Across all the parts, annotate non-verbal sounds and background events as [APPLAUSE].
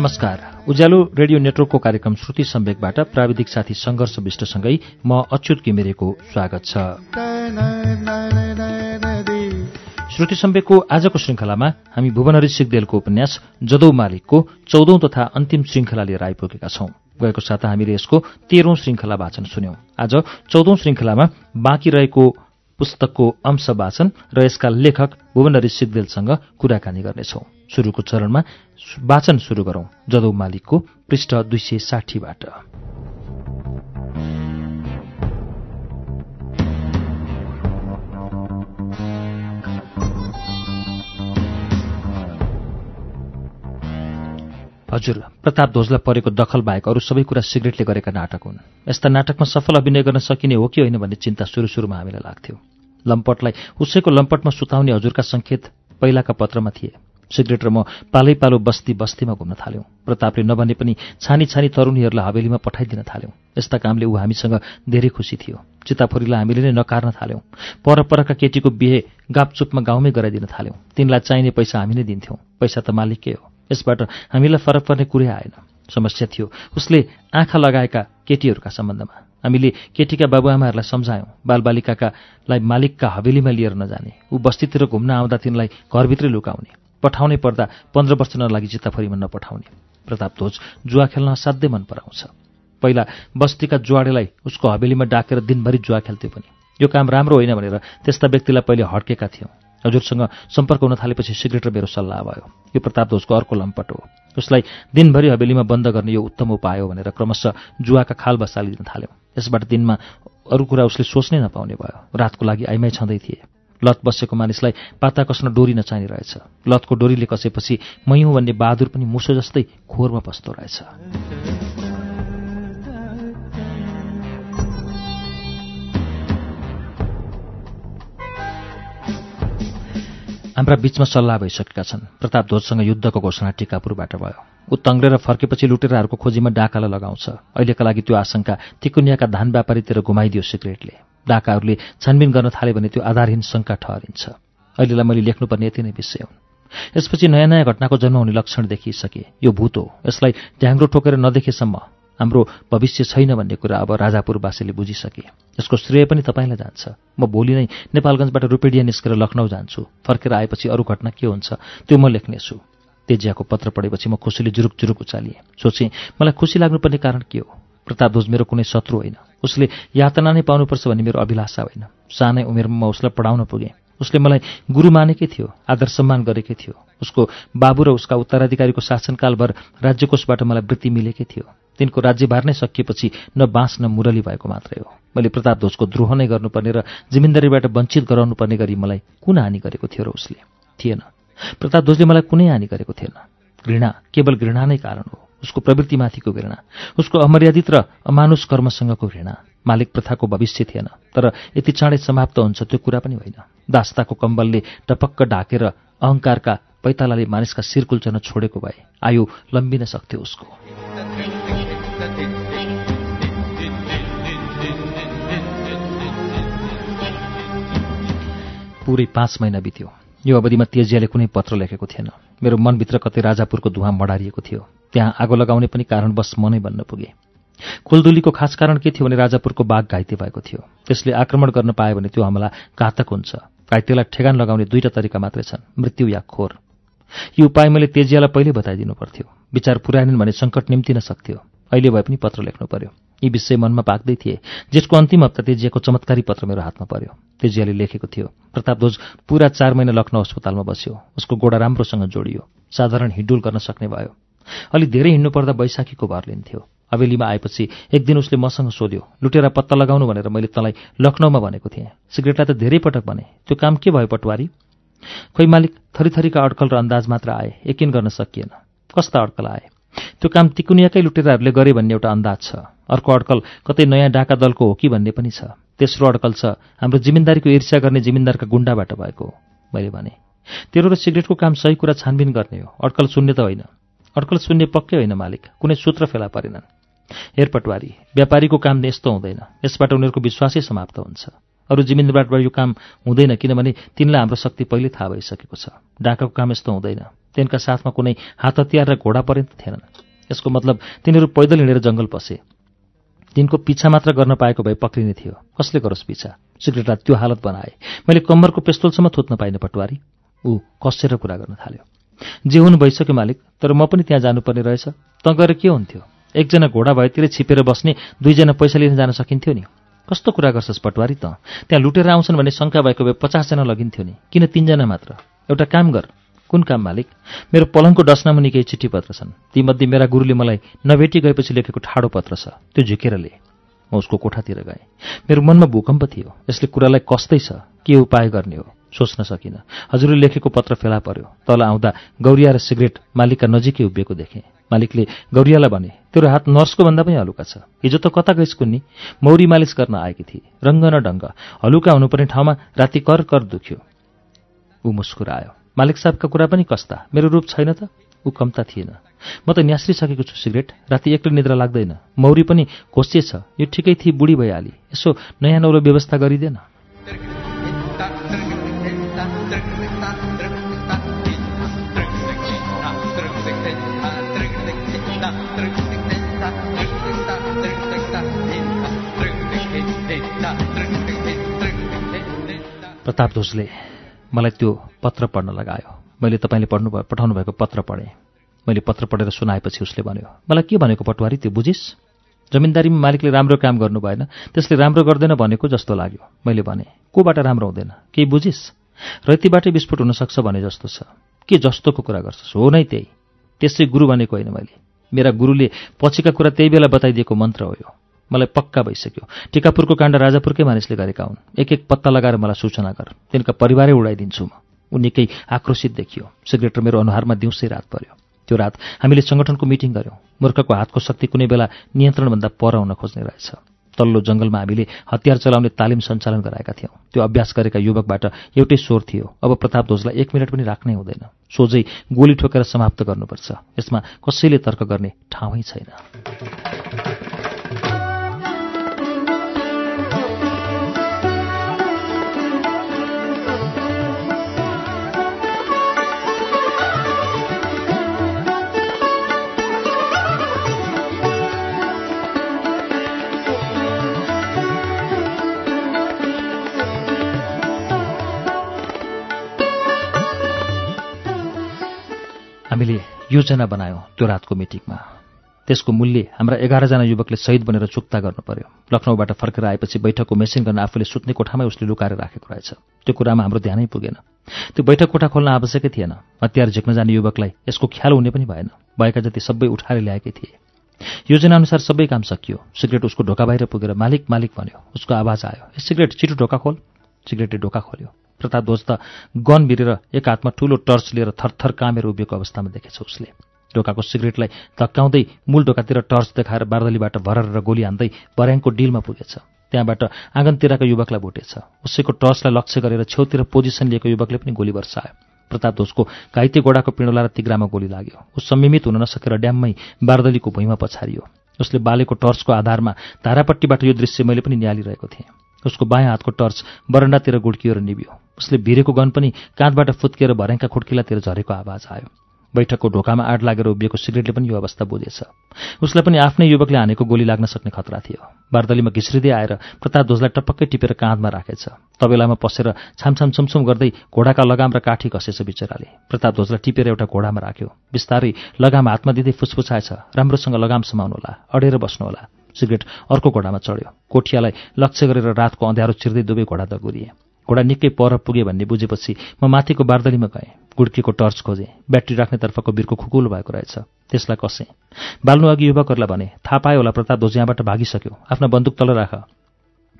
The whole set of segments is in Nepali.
नमस्कार। उज्यालो रेडियो नेटवर्कको कार्यक्रम श्रुति सम्वेकबाट प्राविधिक साथी सङ्घर्ष विष्टसँगै म अच्युत किमिरेको स्वागत छ। श्रुति सम्वेकको आजको श्रृङ्खलामा हामी भुवनहरी सिगदेलको उपन्यास जदौ मालिकको चौधौं तथा अन्तिम श्रृङ्खला लिएर आइपुगेका छौं। गएको साता हामीले यसको तेह्रौं श्रृङ्खला वाचन सुन्यौं। आज चौधौं श्रृङ्खलामा बाँकी रहेको पुस्तकको अंश वाचन र यसका लेखक भुवनहरी सिगदेलसँग कुराकानी गर्नेछौं। शुरूको चरणमा वाचन शुरू गरौं जदौ मालिकको पृष्ठ दुई सय साठीबाट। हजुर प्रताप ध्वजलाई परेको दखल बाहेक अरू सबै कुरा सिगरेटले गरेका नाटक हुन्। यस्ता नाटकमा सफल अभिनय गर्न सकिने हो कि होइन भन्ने चिन्ता सुरु सुरुमा हामीलाई लाग्थ्यो। लम्पटलाई उसैको लम्पटमा सुताउने हजुरका सङ्केत पहिलाका पत्रमा थिए। सिगरेट र म पालै पालो बस्ती बस्तीमा घुम्न थाल्यौं। प्रतापले नभने पनि छानी छानी तरुणीहरूलाई हवेलीमा पठाइदिन थाल्यौं। यस्ता कामले ऊ हामीसँग धेरै खुसी थियो। चिताफोरीलाई हामीले नै नकार्न थाल्यौं। परपरका केटीको बिहे गापचुपमा गाउँमै गराइदिन थाल्यौं। तिनलाई चाहिने पैसा हामी नै दिन्थ्यौं। पैसा त मालिककै हो। यसबाट हामीलाई फरक पर्ने कुरै आएन। समस्या थियो। उसले आँखा लगाएका केटीहरूका सम्बन्धमा। हामीले केटीका बाबुआमाहरूलाई सम्झायौं। बालबालिकाकालाई मालिकका हवेलीमा लिएर नजाने। ऊ बस्तीतिर घुम्न आउँदा तिनलाई घरभित्रै लुकाउने। पठाउनै पर्दा पन्ध्र वर्ष नलागि चित्ताफरीमा नपठाउने। प्रताप ध्वज जुवा खेल्न असाध्यै मन पराउँछ। पहिला बस्तीका जुवाडेलाई उसको हवेलीमा डाकेर दिनभरि जुवा खेल्थ्यो पनि। यो काम राम्रो होइन भनेर त्यस्ता व्यक्तिलाई पहिले हड्केका थियौँ। हजुरसँग सम्पर्क हुन थालेपछि सिगरेट र मेरो सल्लाह भयो। यो प्रताप ध्वजको अर्को लम्पट हो। उसलाई दिनभरि हवेलीमा बन्द गर्ने यो उत्तम उपाय हो भनेर क्रमशः जुवाका खाल बसालिदिन थाल्यौँ। यसबाट दिनमा अरू कुरा उसले सोच्नै नपाउने भयो। रातको लागि आइमाई छँदै थिए। लत बसेको मानिसलाई पाता कस्न डोरी नचाहिने रहेछ। लतको डोरीले कसेपछि मै हुँ भन्ने बहादुर पनि मुसो जस्तै खोरमा पस्दो रहेछ। हाम्रा बीचमा सल्लाह भइसकेका छन्। प्रताप ध्वजसँग युद्धको घोषणा टिकापुरबाट भयो। ऊ तङ्ग्रेर फर्केपछि लुटेराहरूको खोजीमा डाकालाई लगाउँछ। अहिलेका लागि त्यो आशंका तिकुनियाका धान व्यापारीतिर घुमाइदियो सिगरेटले डाकाहरूले छानबिन गर्न थाले भने त्यो आधारहीन शङ्का ठहरिन्छ। अहिलेलाई मैले लेख्नुपर्ने यति नै विषय हुन्। यसपछि नयाँ नयाँ घटनाको जन्म हुने लक्षण देखिसके। यो भूत हो। यसलाई ढ्याङ्ग्रो ठोकेर नदेखेसम्म हाम्रो भविष्य छैन भन्ने कुरा अब राजापुरवासीले बुझिसके। यसको श्रेय पनि तपाईँलाई जान्छ। म भोलि नै नेपालगञ्जबाट रुपेडिया निस्केर लखनऊ जान्छु। फर्केर आएपछि अरू घटना के हुन्छ त्यो म लेख्नेछु। तेजियाको पत्र पढेपछि म खुसीले जुरुक जुरुक उचालिएँ। सोचेँ मलाई खुसी लाग्नुपर्ने कारण के हो? प्रतापध्वज मेरो कुनै शत्रु होइन। उसले यातना नै पाउनुपर्छ भन्ने मेरो अभिलाषा होइन। सानै उमेरमा म उसलाई पढाउन पुगेँ। उसले मलाई गुरु मानेकै थियो आदर सम्मान गरेकै थियो। उसको बाबु र उसका उत्तराधिकारीको शासनकालभर राज्यकोषबाट मलाई वृत्ति मिलेकै थियो। तिनको राज्यभार नै सकिएपछि न बाँस न मुरली भएको मात्रै हो। मैले प्रताप ध्वजको द्रोह नै गर्नुपर्ने र जिम्मेदारीबाट वञ्चित गराउनु पर्ने गरी मलाई कुन हानि गरेको थियो र उसले? थिएन। प्रताप ध्वजले मलाई कुनै हानि गरेको थिएन। घृणा केवल घृणा नै कारण हो। उसको प्रवृत्तिमाथिको घृणा उसको अमर्यादित र अमानुष कर्मसँगको घृणा। मालिक प्रथाको भविष्य थिएन। तर यति चाँडै समाप्त हुन्छ त्यो कुरा पनि होइन। दास्ताको कम्बलले टपक्क ढाकेर अहङ्कारका पैतालाले मानिसका शिर कुल्चन छोडेको भए आयु लम्बिन सक्थ्यो उसको। पुरै पाँच महिना बित्यो। यो अवधिमा तेजियाले कुनै पत्र लेखेको थिएन। मेरो मनभित्र कतै राजापुरको धुवा मडारिएको थियो। त्यहाँ आगो लगाउने पनि कारणवश मनै बन्न पुगे। कुलदुलीको खास कारण के थियो भने राजापुरको बाघ घाइते भएको थियो। त्यसले आक्रमण गर्न पायो भने त्यो हमला घातक हुन्छ। घाइतेलाई ठेगान लगाउने दुईटा तरिका मात्रै छन् मृत्यु या खोर। यो उपाय मैले तेजियालाई पहिले बताइदिनु पर्थ्यो। विचार पुर्याएनन् भने सङ्कट निम्तिन सक्थ्यो। अहिले भए पनि पत्र लेख्नु पर्यो। यी विषय मनमा पाक्दै थिए जेठको अन्तिम हप्ता तेजियाको चमत्कारी पत्र मेरो हातमा पर्यो। तेजियाले लेखेको थियो प्रतापध्वज पुरा चार महिना लखनऊ अस्पतालमा बस्यो। उसको गोडा राम्रोसँग जोडियो। साधारण हिडुल गर्न सक्ने भयो। अलि धेरै हिँड्नु पर्दा बैशाखीको भर लिन्थ्यो। हवेलीमा आएपछि एक दिन उसले मसँग सोध्यो लुटेर पत्ता लगाउनु? भनेर मैले तँलाई लखनऊमा भनेको थिएँ। सिगरेटलाई त धेरै पटक भने। त्यो काम के भयो पटवारी? खोइ मालिक थरीथरीका अड्कल र अन्दाज मात्र आए। यकिन गर्न सकिएन। कस्ता अड्कल आए? त्यो काम तिकुनियाकै लुटेराहरूले गरे भन्ने एउटा अन्दाज छ। अर्को अड्कल कतै नयाँ डाका दलको हो कि भन्ने पनि छ। तेस्रो अड्कल छ हाम्रो जिम्मेदारीको ईर्ष्या गर्ने जिम्मेदारका गुण्डाबाट भएको हो मैले भने। तेरो र सिगरेटको काम सही कुरा छानबिन गर्ने हो। अड्कल शून्य त होइन। अड्कल शून्य पक्कै होइन मालिक। कुनै सूत्र फेला परेनन्। हेरपटवारी। व्यापारीको काम यस्तो हुँदैन। यसबाट उनीहरूको विश्वासै समाप्त हुन्छ। अरू जिम्मेदारबाट यो काम हुँदैन किनभने तिनलाई हाम्रो शक्ति पहिले थाहा भइसकेको छ। डाकाको काम यस्तो हुँदैन। तिनका साथमा कुनै हात हतियार र घोडा पर्यन्त थिएनन्। यसको मतलब तिनीहरू पैदल हिँडेर जङ्गल पसे। तिनको पिछा मात्र गर्न पाएको भए पक्रिने थियो। कसले गरोस् पिछा? सिगरेटलाई त्यो हालत बनाए। मैले कम्मरको पेस्तोलसम्म थुत्न पाइनँ पटवारी। ऊ कसेर कुरा गर्न थाल्यो। जे हुनु भइसक्यो मालिक तर म पनि त्यहाँ जानुपर्ने रहेछ। त गएर के हुन्थ्यो? एकजना घोडा भएतिर छिपेर बस्ने दुईजना पैसा लिन जान सकिन्थ्यो नि। कस्तो कुरा गर्छस् पटवारी त? त्यहाँ लुटेर आउँछन् भन्ने शङ्का भएको भए पचासजना लगिन्थ्यो नि। किन तिनजना मात्र? एउटा काम गर। कुन काम मालिक? मेरो पलङको डस्नामा निकै चिठी पत्र छन्। तीमध्ये मेरा गुरुले मलाई नभेटी गएपछि लेखेको ठाडो पत्र छ। त्यो झिकेर ले। म उसको कोठातिर गएँ। मेरो मनमा भूकम्प थियो। यसले कुरालाई कस्तै छ? के उपाय गर्ने हो? सोच्न सकिनँ। हजुरले लेखेको पत्र फेला पर्यो। तल आउँदा गौरिया र सिगरेट मालिकका नजिकै उभिएको देखेँ। मालिकले गौरियालाई भने तेरो हात नर्सको भन्दा पनि हलुका छ। हिजो त कता गइस कुन्नी? मौरी मालिस गर्न आएकी थिए। रङ्ग न ढङ्ग। हलुका हुनुपर्ने ठाउँमा राति कर कर दुख्यो। ऊ मुस्कुरायो। मालिक साहबका कुरा पनि कस्ता। मेरो रूप छैन त? ऊ कम्ता थिएन। म त न्यास्रिसकेको छु सिगरेट। राति एक्लै निद्रा लाग्दैन। मौरी पनि घोसिए छ यो ठिकै थिए बुढी भइहाली। यसो नयाँ नौलो व्यवस्था गरिँदैन। प्रताप ध्वजले मलाई त्यो पत्र पढ्न लगायो। मैले तपाईँले पढ्नु पठाउनु भएको पत्र पढेँ। मैले पत्र पढेर सुनाएपछि उसले भन्यो मलाई के भनेको पटवारी त्यो बुझिस्? जमिनदारीमा मालिकले राम्रो काम गर्नु भएन त्यसले राम्रो गर्दैन भनेको जस्तो लाग्यो। मैले भने कोबाट राम्रो हुँदैन? केही बुझिस्? रैतीबाटै विस्फोट हुनसक्छ भने जस्तो छ। के जस्तोको कुरा गर्छस्? हो नै त्यही। त्यसै गुरु भनेको होइन मैले। मेरा गुरुले पछिका कुरा त्यही बेला बताइदिएको मन्त्र हो यो। मलाई पक्का भइसक्यो। टिकापुरको काण्ड राजापुरकै मानिसले गरेका हुन्। एक एक पत्ता लगाएर मलाई सूचना गर। तिनका परिवारै उडाइदिन्छु म। ऊ निकै आक्रोशित देखियो। सिगरेट र मेरो अनुहारमा दिउँसै रात पर्यो। त्यो रात हामीले सङ्गठनको मिटिङ गऱ्यौँ मूर्खको हातको शक्ति कुनै बेला नियन्त्रणभन्दा पर हुन खोज्ने रहेछ। तल्लो जङ्गलमा हामीले हतियार चलाउने तालिम सञ्चालन गराएका थियौँ। त्यो अभ्यास गरेका युवकबाट एउटै स्वर थियो। अब प्रताप ध्वजलाई एक मिनट पनि राख्नै हुँदैन। सोझै गोली ठोकेर समाप्त गर्नुपर्छ। यसमा कसैले तर्क गर्ने ठाउँै छैन। हामीले योजना बनायौँ त्यो रातको मिटिङमा। त्यसको मूल्य हाम्रा एघारजना युवकले शहीद बनेर चुक्ता गर्नु पर्यो। लखनऊबाट फर्केर आएपछि बैठकको मेसिन गर्न आफूले सुत्ने कोठामै उसले लुकाएर राखेको रहेछ। त्यो कुरामा हाम्रो ध्यानै पुगेन। त्यो बैठक कोठा खोल्न आवश्यकै थिएन। हतियार झिक्न जाने युवकलाई यसको ख्याल हुने पनि भएन। भएका जति सबै उठाएर ल्याएकै थिए। योजनाअनुसार सबै काम सकियो। सिगरेट उसको ढोका बाहिर पुगेर मालिक मालिक भन्यो उसको आवाज आयो ए सिगरेट छिटो ढोका खोल। सिगरेटले ढोका खोल्यो। प्रताप ध्वज त गन भिरेर एक हातमा ठूलो टर्च लिएर थरथर कामेर उभिएको अवस्थामा देखेछ उसले। ढोकाको सिगरेटलाई धक्काउँदै मूल ढोकातिर टर्च देखाएर बार्दलीबाट भरर गोली हान्दै बर्याङको डिलमा पुगेछ। त्यहाँबाट आँगनतिरका युवकलाई भुटेछ। उसैको टर्चलाई लक्ष्य गरेर छेउतिर पोजिसन लिएको युवकले पनि गोली वर्षायो प्रताप ध्वजको घाइते गोडाको पिँडोला र तिग्रामा गोली लाग्यो। ऊ संयमित हुन नसकेर ड्याममै बार्दलीको भुइँमा पछारियो। उसले बालेको टर्चको आधारमा धारापट्टिबाट यो दृश्य मैले पनि निहालिरहेको थिएँ। उसको बायाँ हातको टर्च बरन्डातिर गुड्कियो र निभ्यो। उसले भिरेको गन पनि काँधबाट फुत्किएर भर्याङका खुड्किलातिर झरेको आवाज आयो। बैठकको ढोकामा आड लागेर उभिएको सिगरेटले पनि यो अवस्था बुझेछ। उसलाई पनि आफ्नै युवकले हानेको गोली लाग्न सक्ने खतरा थियो। बारदलीमा घिस्रिँदै आएर प्रताप ध्वजलाई टपक्कै टिपेर काँधमा राखेछ। तबेलामा पसेर छामछाम छुमछुम गर्दै घोडाका लगाम र काठी कसेछ बिचराले। प्रताप ध्वजलाई टिपेर एउटा घोडामा राख्यो। बिस्तारै लगाम हातमा दिँदै फुसफुसाएछ। राम्रोसँग लगाम समाउनुहोला अडेर बस्नुहोला सिगरेट अर्को घोडामा चढ्यो। कोठियालाई लक्ष्य गरेर रातको अँध्यारो चिर्दै दुवै घोडा दगुरिए। घोडा निकै पर पुगे भन्ने बुझेपछि म माथिको बार्दलीमा गएँ। गुड्कीको टर्च खोजेँ। ब्याट्री राख्नेतर्फको बिर्को खुकुलो भएको रहेछ। त्यसलाई कसेँ। बाल्नु अघि युवकहरूलाई भने थाहा पायो होला प्रताप ध्वज यहाँबाट भागिसक्यो। आफ्नो बन्दुक तल राख।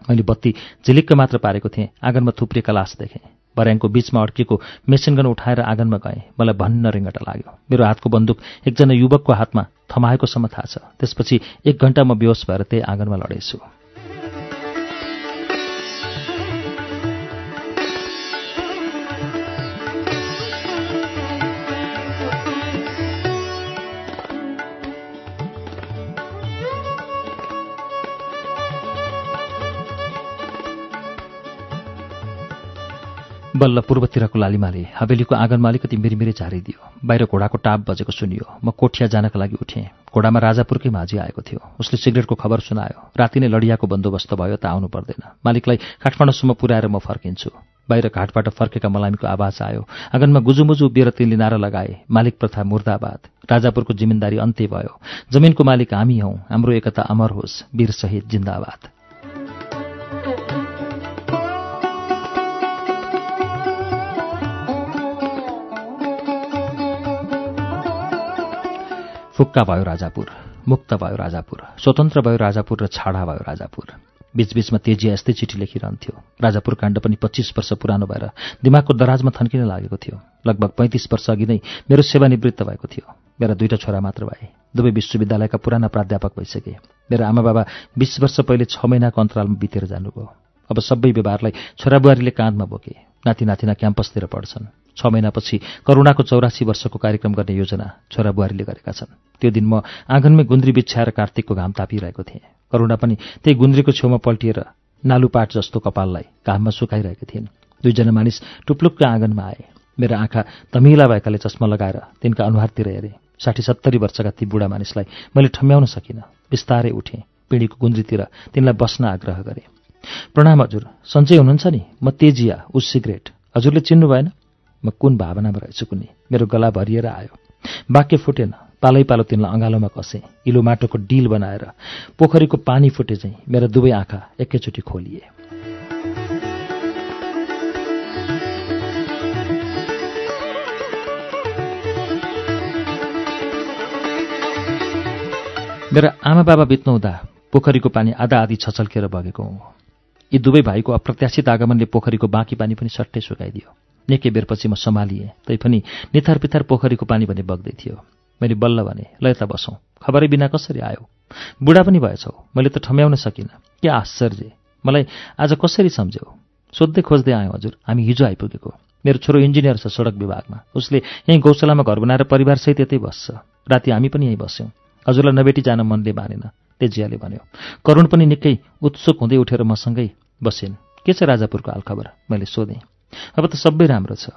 मैले बत्ती झिलिक्क मात्र पारेको थिएँ। आँगनमा थुप्रिएका लास देखेँ। बर्याङको बिचमा अड्किएको मेसिनगन उठाएर आँगनमा गएँ। मलाई भन्न रिङ्गटा लाग्यो। मेरो हातको बन्दुक एकजना युवकको हातमा थमाएकोसम्म थाहा छ। त्यसपछि एक घन्टा म बेहोस भएर त्यही आँगनमा लडेछु। बल्ल पूर्वतिरको लालिमाले हवेलीको आँगनमा अलिकति मिरमिरी झारिदियो। बाहिर घोडाको टाप बजेको सुनियो। म कोठिया जानका लागि उठेँ। घोडामा राजापुरकै माझी आएको थियो। उसले सिगरेटको खबर सुनायो। राति नै लडियाको बन्दोबस्त भयो त आउनु पर्दैन। मालिकलाई काठमाडौँसम्म पुर्याएर म फर्किन्छु। बाहिर घाटबाट फर्केका मलामीको आवाज आयो। आँगनमा गुजुमुजु उभिएर तिनले नारा लगाए। मालिक प्रथा मुर्दाबाद। राजापुरको जिम्मेदारी अन्त्य भयो। जमिनको मालिक हामी हौ। हाम्रो एकता अमर होस्। वीर शहीद जिन्दाबाद। फुक्का भयो राजापुर मुक्त भयो राजापुर स्वतन्त्र भयो राजापुर र छाडा भयो राजापुर। बीचबीचमा तेजिया यस्तै चिठी लेखिरहन्थ्यो। राजापुर काण्ड पनि पच्चिस वर्ष पुरानो भएर दिमागको दराजमा थन्किन लागेको थियो। लगभग पैँतिस वर्ष अघि नै मेरो सेवानिवृत्त भएको थियो। मेरा दुईवटा छोरा मात्र भए। दुवै विश्वविद्यालयका पुराना प्राध्यापक भइसके। मेरो आमा बाबा बिस वर्ष पहिले छ महिनाको अन्तरालमा बितेर जानुभयो। अब सबै व्यवहारलाई छोराबुहारीले काँधमा बोके। नाति नातिना क्याम्पसतिर पढ्छन्। छ महिनापछि करुणाको चौरासी वर्षको कार्यक्रम गर्ने योजना छोराबुहारीले गरेका छन्। त्यो दिन म आँगनमै गुन्द्री बिछ्याएर कार्तिकको घाम तापिरहेको थिएँ। करुणा पनि त्यही गुन्द्रीको छेउमा पल्टिएर नालुपाट जस्तो कपाललाई घाममा सुकाइरहेकी थिइन्। दुईजना मानिस टुप्लुक्क आँगनमा आए। मेरा आँखा तमिला भएकाले चस्मा लगाएर तिनका अनुहारतिर हेरेँ। साठी सत्तरी वर्षका ती बुढा मानिसलाई मैले ठम्याउन सकिनँ। बिस्तारै उठेँ। पिँढीको गुन्द्रीतिर तिनलाई बस्न आग्रह गरेँ। प्रणाम हजुर सन्चै हुनुहुन्छ नि? म तेजिया उस सिगरेट। हजुरले चिन्नु भएन? म कुन भावनामा रहेछु कुनै मेरो गला भरिएर आयो। वाक्य फुटेन। पालै पालो तिनलाई अँगालोमा कसेँ इलो माटोको डिल बनाएर पोखरीको पानी फुटे चाहिँ मेरा दुवै आँखा एकैचोटि खोलिए। मेरा आमा बाबा बित्नु हुँदा पोखरीको पानी आधा आधी छचल्केर बगेको हुँ। यी दुवै भाइको अप्रत्याशित आगमनले पोखरीको बाँकी पानी पनि सट्टै सुकाइदियो। निकै बेरपछि म सम्हालिएँ तैपनि निथार पिथार पोखरीको पानी भने बग्दै थियो। मैले बल्ल भने ल यता बसौँ। खबरै बिना कसरी आयो? बुढा पनि भएछौ मैले त ठम्याउन सकिनँ। के आश्चर्य! मलाई आज कसरी सम्झ्यौ? सोध्दै खोज्दै आयो हजुर। हामी हिजो आइपुगेको। मेरो छोरो इन्जिनियर छ सडक विभागमा। उसले यहीँ गौशालामा घर बनाएर परिवारसहित यतै बस्छ। राति हामी पनि यहीँ बस्यौँ। हजुरलाई नबेटी जान मनले मानेन। तेजियाले भन्यो करुण पनि निकै उत्सुक हुँदै उठेर मसँगै बसिन्। के छ राजापुरको हालखबर? मैले सोधेँ। अब त सबै राम्रो छ।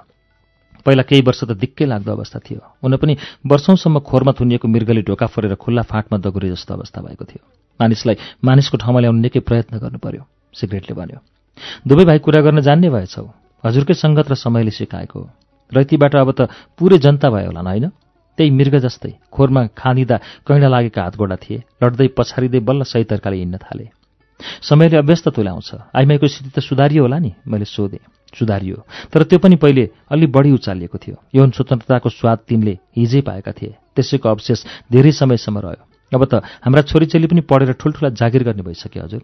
पहिला केही वर्ष त दिक्कै लाग्दो अवस्था थियो। उन पनि वर्षौंसम्म खोरमा थुनिएको मृगले ढोका फोरेर खुल्ला फाँटमा दगुरे जस्तो अवस्था भएको थियो। मानिसलाई मानिसको ठाउँमा ल्याउनु निकै प्रयत्न गर्नु पर्यो सिगरेटले भन्यो। दुवै भाइ कुरा गर्न जान्ने भएछौ। हजुरकै सङ्गत र समयले सिकाएको। रैतीबाट अब त पुरै जनता भयो होला होइन? त्यही मृग जस्तै खोरमा खानिँदा कैँडा लागेका हातगोडा थिए लड्दै पछारिँदै बल्ल सही तर्काले हिँड्न थाले। समयले अभ्यस्त तुल्याउँछ। आइमाईको स्थिति त सुधारियो होला नि मैले सोधेँ। सुधारियो। तर त्यो पनि पहिले अलि बढी उचालिएको थियो। यौन स्वतन्त्रताको स्वाद तिनले हिजै पाएका थिए। त्यसैको अवशेष धेरै समयसम्म रह्यो। अब त हाम्रा छोरीचेली पनि पढेर ठुल्ठुला जागिर गर्ने भइसके हजुर।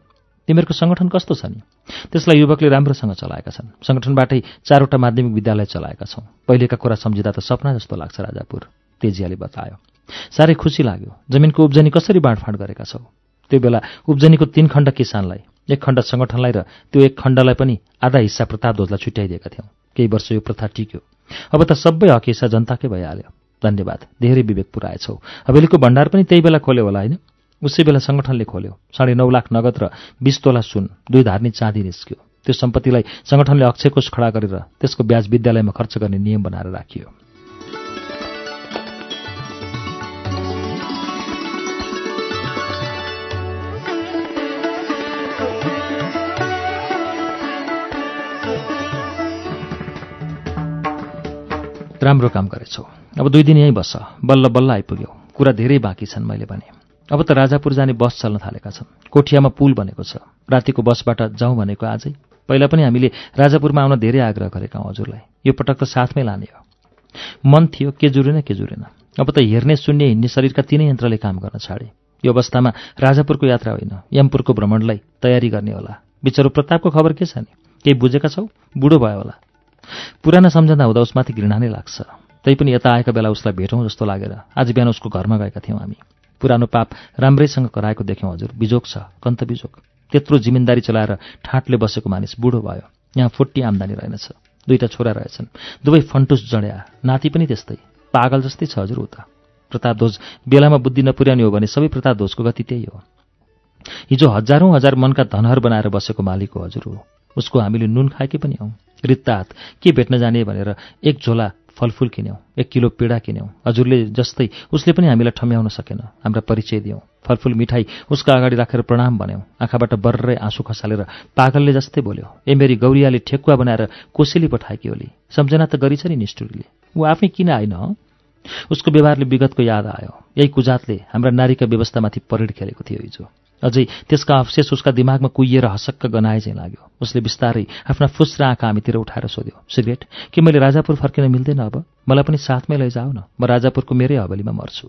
तिमीहरूको सङ्गठन कस्तो छ नि? त्यसलाई युवकले राम्रोसँग चलाएका छन्। सङ्गठनबाटै चारवटा माध्यमिक विद्यालय चलाएका छौँ। पहिलेका कुरा सम्झिँदा त सपना जस्तो लाग्छ राजापुर तेजियाले बतायो। साह्रै खुसी लाग्यो। जमिनको उब्जनी कसरी बाँडफाँड गरेका छौ? त्यो बेला उब्जनीको तीन खण्ड किसानलाई एक खण्ड सङ्गठनलाई र त्यो एक खण्डलाई पनि आधा हिस्सा प्रताप ध्वजलाई छुट्याइदिएका थियौँ। केही वर्ष यो प्रथा टिक्यो। अब त सबै हक हिस्सा जनताकै भइहाल्यो। धन्यवाद। धेरै विवेक पुऱ्याएछौ हवेलीको भण्डार पनि त्यही बेला खोल्यो होला होइन? उसै बेला सङ्गठनले खोल्यो। साढे नौ लाख नगद र बिस तोला सुन दुई धार्नी चाँदी निस्क्यो। त्यो सम्पत्तिलाई सङ्गठनले अक्षयकोष खडा गरेर त्यसको ब्याज विद्यालयमा खर्च गर्ने नियम बनाएर राखियो। राम्रो काम गरेछौ। अब दुई दिन यहीँ बस्छ बल्ल बल्ल आइपुग्यौ। कुरा धेरै बाँकी छन् मैले भने। अब त राजापुर जाने बस चल्न थालेका छन्। कोठियामा पुल बनेको छ। रातिको बसबाट जाउँ भनेको आजै। पहिला पनि हामीले राजापुरमा आउन धेरै आग्रह गरेका हौँ हजुरलाई। यो पटक त साथमै लाने हो। मन थियो के जुरेन के जुरेन अब त हेर्ने सुन्ने हिँड्ने शरीरका तिनै यन्त्रले काम गर्न छाडे। यो अवस्थामा राजापुरको यात्रा होइन। यमपुरको भ्रमणलाई तयारी गर्ने होला। बिचरो प्रतापको खबर के छ नि? केही बुझेका छौ? बुढो भयो होला। पुराना सम्झँदा हुँदा उसमाथि घृणा नै लाग्छ। तैपनि यता आएका बेला उसलाई भेटौँ जस्तो लागेर आज बिहान उसको घरमा गएका थियौँ हामी। पुरानो पाप राम्रैसँग कराएको देख्यौँ हजुर। बिजोक छ कन्त बिजोक त्यत्रो जिम्मेदारी चलाएर ठाँटले बसेको मानिस बुढो भयो। यहाँ फोट्टी आम्दानी रहेनछ। दुईटा छोरा रहेछन्। दुवै फन्टुस जड्या नाति पनि त्यस्तै। पागल जस्तै छ हजुर उता प्रतापध्वज बेलामा बुद्धि नपुर्याउने हो भने सबै प्रतापध्वजको गति त्यही हो। हिजो हजारौँ हजार मनका धनहर बनाएर बसेको मालिक हो हजुर हो उसको हामीले नुन खाएकै पनि हौँ। रित्तात। के भेट्न जाने भनेर एक झोला फलफुल किन्यौँ एक किलो पेडा किन्यौँ। हजुरले जस्तै उसले पनि हामीलाई ठम्याउन सकेन। हाम्रा परिचय दियौँ। फलफुल मिठाई उसका अगाडि राखेर प्रणाम भन्यौँ। आँखाबाट बर्रै आँसु खसालेर पागलले जस्तै बोल्यो ए मेरी गौरियाले ठेकुवा बनाएर कोसेली पठाएकी होली सम्झना त गरिछ नि निष्ठुरीले। ऊ आफै किन आइन उसको व्यवहारले विगतको याद आयो। यही कुजातले हाम्रा नारीका व्यवस्थामाथि परेड खेलेको थियो हिजो। अझै त्यसका अवशेष उसका दिमागमा कुहिएर हसक्क गनाए चाहिँ लाग्यो। उसले बिस्तारै आफ्ना फुस र आँखा हामीतिर उठाएर सोध्यो सिगरेट के मैले राजापुर फर्किन मिल्दैन अब? मलाई पनि साथमै लैजाऊ न। म राजापुरको मेरै हवेलीमा मर्छु।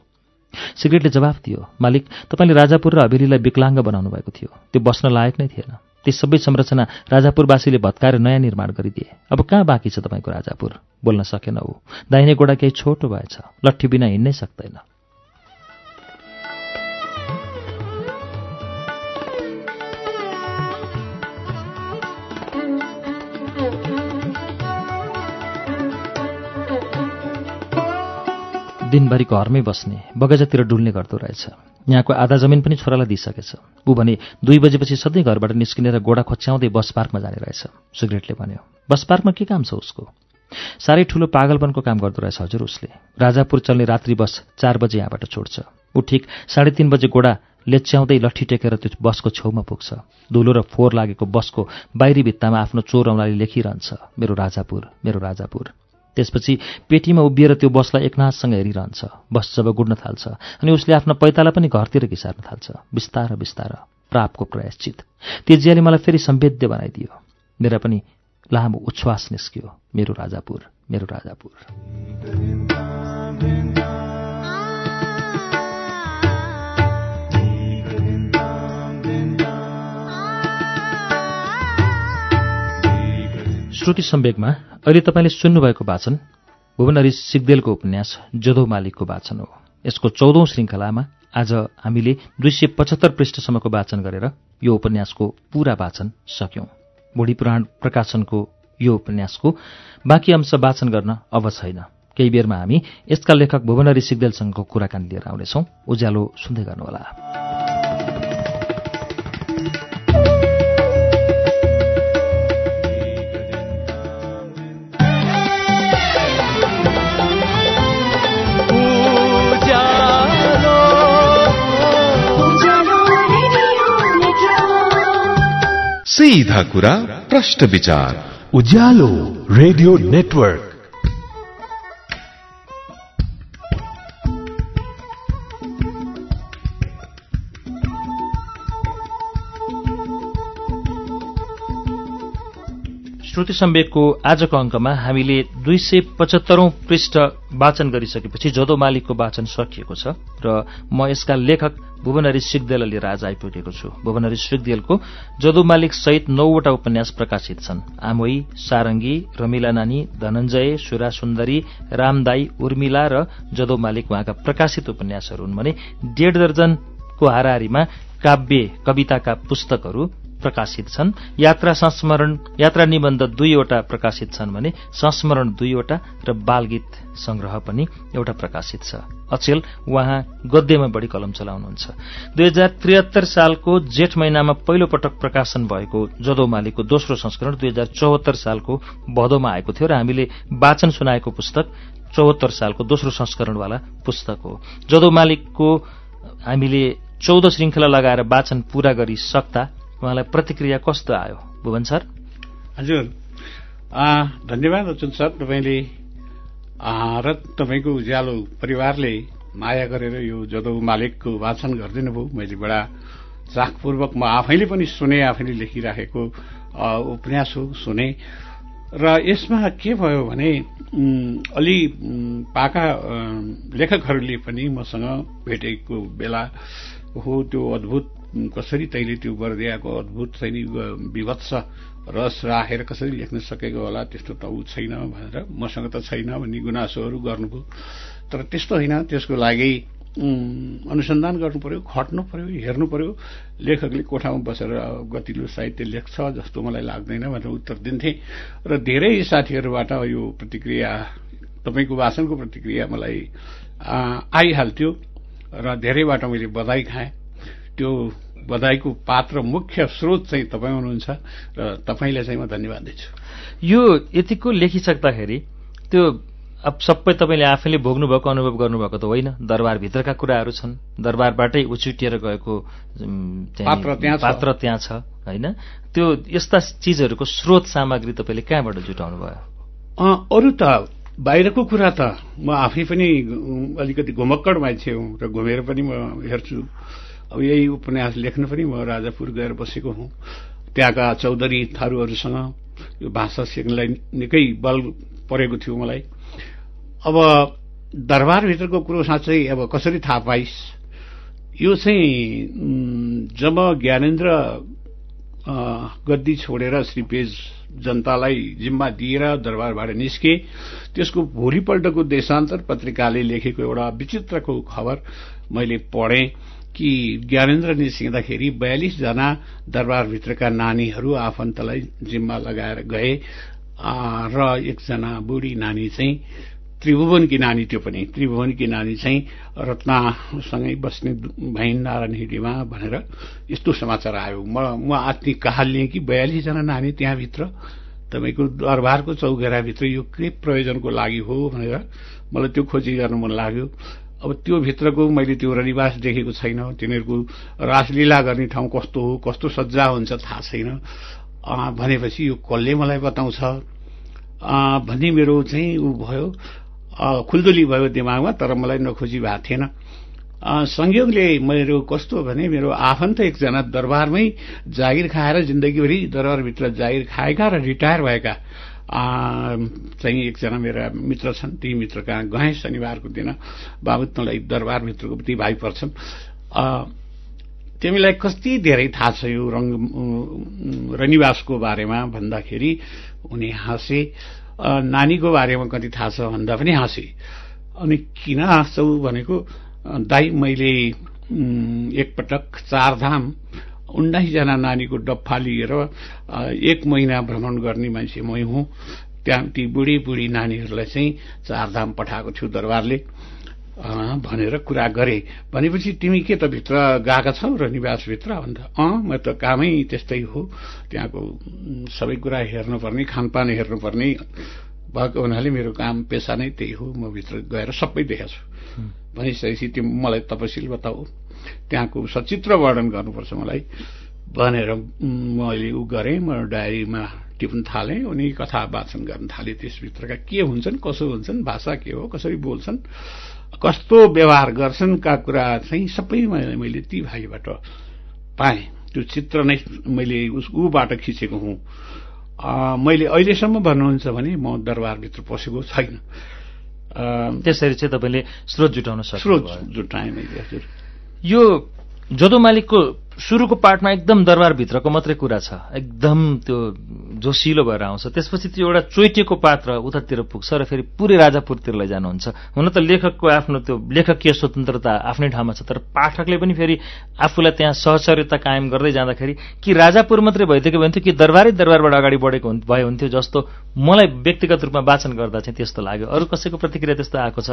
सिगरेटले जवाफ दियो मालिक तपाईँले राजापुर र हवेलीलाई विकलाङ्ग बनाउनु भएको थियो। त्यो बस्न लायक नै थिएन। ती सबै संरचना राजापुरवासीले भत्काएर नयाँ निर्माण गरिदिए। अब कहाँ बाँकी छ तपाईँको राजापुर? बोल्न सकेन। ऊ दाहिने गोडा केही छोटो भएछ। लट्ठी बिना हिँड्नै सक्दैन। दिनभरि घरमै बस्ने बगैँचातिर डुल्ने गर्दो रहेछ। यहाँको आधा जमिन पनि छोरालाई दिइसकेछ। ऊ भने दुई बजेपछि सधैँ घरबाट निस्किनेर गोडा खोच्याउँदै बस पार्कमा जाने रहेछ सिगरेटले भन्यो। बस पार्कमा के काम छ उसको? साह्रै ठुलो पागलपनको काम गर्दो रहेछ हजुर उसले। राजापुर चल्ने रात्रि बस चार बजे यहाँबाट छोड्छ। ऊ ठिक साढे तिन बजे गोडा लेच्याउँदै लट्ठी टेकेर त्यो बसको छेउमा पुग्छ। धुलो र फोहोर लागेको बसको बाहिरी भित्तामा आफ्नो चोर औँलाले लेखिरहन्छ। मेरो राजापुर मेरो राजापुर। त्यसपछि पेटीमा उभिएर त्यो बसलाई एकनाथसँग हेरिरहन्छ। बस जब गुड्न थाल्छ अनि उसले आफ्नो पैताला पनि घरतिर घिसार्न थाल्छ। बिस्तार बिस्तार प्रापको प्रयासचित तेजियाले मलाई फेरि सम्वेद्य बनाइदियो। मेरा पनि लामो उच्छ्वास निस्कियो। मेरो राजापुर मेरो राजापुर। श्रुति सम्वेकमा अहिले तपाईँले सुन्नुभएको वाचन भुवनहरी सिग्देलको उपन्यास जोधो मालिकको वाचन हो। यसको चौधौं श्रृङ्खलामा आज हामीले दुई सय पचहत्तर पृष्ठसम्मको वाचन गरेर यो उपन्यासको पूरा वाचन सक्यौं। बुढी पुराण प्रकाशनको यो उपन्यासको बाँकी अंश वाचन गर्न अब छैन। केही बेरमा हामी यसका लेखक भुवनहरी सिग्देलसँगको कुराकानी लिएर आउनेछौ। उज्यालो सुन्दै गर्नुहोला। सीधा कुरा प्रश्न विचार। उज्यालो रेडियो नेटवर्क। श्रुति सम्वेकको आजको अङ्कमा हामीले दुई सय पचहत्तरौं पृष्ठ वाचन गरिसकेपछि जदो मालिकको वाचन सकिएको छ र म यसका लेखक भुवनहरी सिगदेल लिएर आज आइपुगेको छु। भुवनहरी सिगदेलको जदु मालिक सहित नौवटा उपन्यास प्रकाशित छन्। आमोई सारङ्गी रमिला नानी धनञ्जय सुरा सुन्दरी रामदाई उर्मिला र जदो मालिक उहाँका प्रकाशित उपन्यासहरू हुन् भने डेढ दर्जनको हाराहारीमा काव्य कविताका पुस्तकहरू प्रकाशित छन्। यात्रा संस्मरण यात्रा निबन्ध दुईवटा प्रकाशित छन् भने संस्मरण दुईवटा र बालगीत संग्रह पनि एउटा प्रकाशित छ। अचेल उहाँ गद्यमा बढी कलम चलाउनुहुन्छ। दुई हजार त्रिहत्तर सालको जेठ महिनामा पहिलो पटक प्रकाशन भएको जदो मालिकको दोस्रो संस्करण दुई हजार चौहत्तर सालको भदौमा आएको थियो र हामीले वाचन सुनाएको पुस्तक चौहत्तर सालको दोस्रो संस्करणवाला पुस्तक हो। जदो मालिकको हामीले चौध श्रृङ्खला लगाएर वाचन पूरा गरिसक्दा उहाँलाई प्रतिक्रिया कस्तो आयो? भुवन सर? हजुर। धन्यवाद अर्जुन सर तपाईँले र तपाईँको उज्यालो परिवारले माया गरेर यो जदौ मालिकको वाचन गरिदिनु भयो मैले बडा चाखपूर्वक म आफैले पनि सुने आफैले लेखिराखेको उपन्यास हो सुने। र यसमा के भयो भने अलि पाका लेखकहरूले पनि मसँग भेटेको बेला हो त्यो अद्भुत कसरी तैँले त्यो बर्दियाको अद्भुत छैन विभत्स रस राखेर कसरी लेख्न सकेको होला त्यस्तो त ऊ छैन भनेर मसँग त छैन भन्ने गुनासोहरू गर्नुभयो। तर त्यस्तो होइन त्यसको लागि अनुसन्धान गर्नु पर्यो खट्नु पर्यो हेर्नु पर्यो। लेखकले कोठामा बसेर गतिलो साहित्य लेख्छ जस्तो मलाई लाग्दैन भनेर उत्तर दिन्थे। र धेरै साथीहरूबाट यो प्रतिक्रिया तपाईँको भाषणको प्रतिक्रिया मलाई आइहाल्थ्यो। र धेरैबाट मैले बधाई खाएँ। त्यो बधाईको पात्र मुख्य स्रोत चाहिँ तपाईँ हुनुहुन्छ र तपाईँलाई चाहिँ म धन्यवाद दिन्छु। यो यतिको लेखिसक्दाखेरि त्यो अब सबै तपाईँले आफैले भोग्नुभएको अनुभव गर्नुभएको त होइन। दरबारभित्रका कुराहरू छन्। दरबारबाटै उछुटिएर गएको पात्र त्यहाँ छ। पात्र त्यहाँ छ होइन? त्यो यस्ता चिजहरूको स्रोत सामग्री तपाईँले कहाँबाट जुटाउनु भयो अरू त बाहिरको कुरा त म आफै पनि अलिकति घुमक्कड मान्छे हुँ र घुमेर पनि म हेर्छु। अब यही उपन्यास लेख्न पनि म राजापुर गएर बसेको हुँ। त्यहाँका चौधरी थारूहरूसँग यो भाषा सिक्नलाई निकै बल परेको थियो मलाई। अब दरबारभित्रको कुरो साँच्चै अब कसरी थाहा पाइस्? यो चाहिँ जब ज्ञानेन्द्र गद्दी छोडेर श्री पेज जनतालाई जिम्मा दिएर दरबारबाट निस्के त्यसको भोलिपल्टको देशान्तर पत्रिकाले लेखेको एउटा विचित्रको खबर मैले पढेँ। कि ज्ञानेन्द्र निस्किँदाखेरि बयालिसजना दरबारभित्रका नानीहरू आफन्तलाई जिम्मा लगाएर गए। र एकजना बुढी नानी चाहिँ त्रिभुवनकी नानी त्यो पनि त्रिभुवनकी नानी चाहिँ रत्नासँगै बस्ने भैन नारायण हिडीमा भनेर यस्तो समाचार आयो। म म आत्मी कहाल लिएँ कि बयालिसजना नानी त्यहाँभित्र तपाईँको दरबारको चौघेराभित्र यो के प्रयोजनको लागि हो भनेर मलाई त्यो खोजी गर्न मन लाग्यो। अब त्यो भित्रको मैले त्यो रनिवास देखेको छैन। तिनीहरूको रासलीला गर्ने ठाउँ कस्तो हो कस्तो सज्जा हुन्छ थाहा छैन। भनेपछि यो कसले मलाई बताउँछ? भन्ने मेरो चाहिँ ऊ भयो। खुल्दुली भयो दिमागमा तर मलाई नखोजी भएको थिएन। संयोगले मेरो कस्तो भने मेरो आफन्त एकजना दरबारमै जागिर खाएर जिन्दगीभरि दरबारभित्र जागिर खाएका र रिटायर भएका चाहिँ एकजना मेरा मित्र छन् ती मित्र कहाँ? गएँ शनिबारको दिन बाबु तँलाई दरबारभित्रको ती भाइ पर्छन् तिमीलाई कति धेरै थाहा छ यो रङ रनिवासको बारेमा भन्दाखेरि उनी हाँसे। नानीको बारेमा कति थाहा छ भन्दा पनि हाँसे। अनि किन हाँस्छौ भनेको दाई मैले एकपटक चारधाम उन्नाइसजना नानीको डब्फा लिएर एक महिना भ्रमण गर्ने मान्छे मै हुँ। त्यहाँ ती बुढी बुढी नानीहरूलाई चाहिँ चारधाम पठाएको थियो दरबारले भनेर कुरा गरे। भनेपछि तिमी के त भित्र गएका छौ र निवासभित्र? भन्दा अँ म त कामै त्यस्तै हो। त्यहाँको सबै कुरा हेर्नुपर्ने खानपान हेर्नुपर्ने। भएको हुनाले मेरो काम पेसा नै त्यही हो। म भित्र गएर सबै देखेको छु। भनिसकेपछि तिमी मलाई तपसिल बताऊ। त्यहाँको सचित्र वर्णन गर्नुपर्छ मलाई। भनेर मैले उ गरेँ म डायरीमा टिप्न थालेँ उनी कथा वाचन गर्न थालेँ त्यसभित्रका के हुन्छन् कसो हुन्छन् भाषा के हो कसरी बोल्छन् कस्तो व्यवहार गर्छन् का कुरा चाहिँ सबै मैले ती भाइबाट पाएँ। त्यो चित्र नै मैले उस ऊबाट खिचेको हुँ। मैले अहिलेसम्म भन्नुहुन्छ भने म दरबारभित्र पसेको छैन। त्यसरी चाहिँ तपाईँले स्रोत जुटाउन स्रोत सक्नुभयो जुटाएँ मैले हजुर। यो जदो मालिकको सुरुको पार्टमा एकदम दरबारभित्रको मात्रै कुरा छ। एकदम त्यो जोसिलो भएर आउँछ। त्यसपछि त्यो एउटा चोइटेको पात्र उतातिर पुग्छ र फेरि पुरै राजापुरतिर लैजानुहुन्छ हुन त लेखकको आफ्नो त्यो लेखकीय स्वतन्त्रता आफ्नै ठाउँमा छ तर पाठकले पनि फेरि आफूलाई त्यहाँ सहचर्यता कायम गर्दै जाँदाखेरि कि राजापुर मात्रै भइदिएको भए कि दरबारै दरबारबाट अगाडि बढेको भए हुन्थ्यो जस्तो मलाई व्यक्तिगत रूपमा वाचन गर्दा चाहिँ त्यस्तो लाग्यो। अरू कसैको प्रतिक्रिया त्यस्तो आएको छ?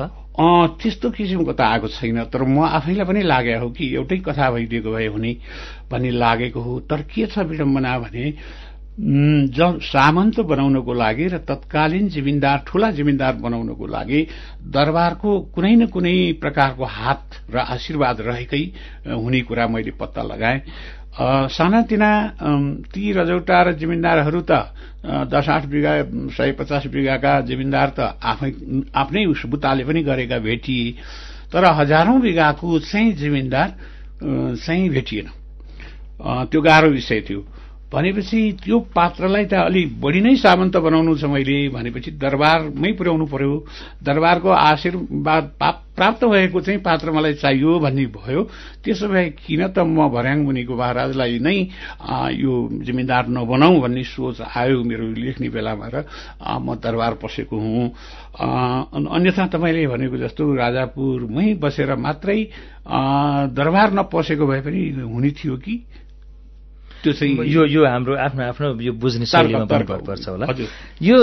त्यस्तो किसिमको त आएको छैन तर म आफैलाई पनि लागेको हो कि एउटै कथा भइदिएको भए हुने। भन्ने लागेको हो। तर के छ विडम्बना भने सामन्त बनाउनको लागि र तत्कालीन जिमिन्दार ठूला जिमिन्दार बनाउनको लागि दरबारको कुनै न कुनै प्रकारको हात र आशीर्वाद रहेकै हुने कुरा मैले पत्ता लगाएँ। सानातिना ती रजौटा र जिमिन्दारहरू त दस आठ बिघा सय पचास बिघाका जिमिन्दार त आफै आफ्नै बुताले पनि गरेका भेटिए तर हजारौं बिघाको चाहिँ जिमिन्दार चाहिँ भेटिएन। त्यो गाह्रो विषय थियो। भनेपछि त्यो पात्रलाई त अलि बढी नै सामन्त बनाउनु छ मैले भनेपछि दरबारमै पुर्याउनु पर्यो। दरबारको आशीर्वाद प्राप्त भएको चाहिँ पात्र मलाई चाहियो भन्ने भयो। त्यसो भए किन त म भर्याङ मुनिको महाराजलाई नै यो जिम्मेदार नबनाऊ भन्ने सोच आयो मेरो लेख्ने बेलामा र म दरबार पसेको हुँ। अन्यथा तपाईँले भनेको जस्तो राजापुरमै बसेर मात्रै दरबार नपसेको भए पनि हुने थियो कि? त्यो चाहिँ यो यो हाम्रो आफ्नो आफ्नो यो बुझ्ने शैलीमा पनि पर्छ होला। यो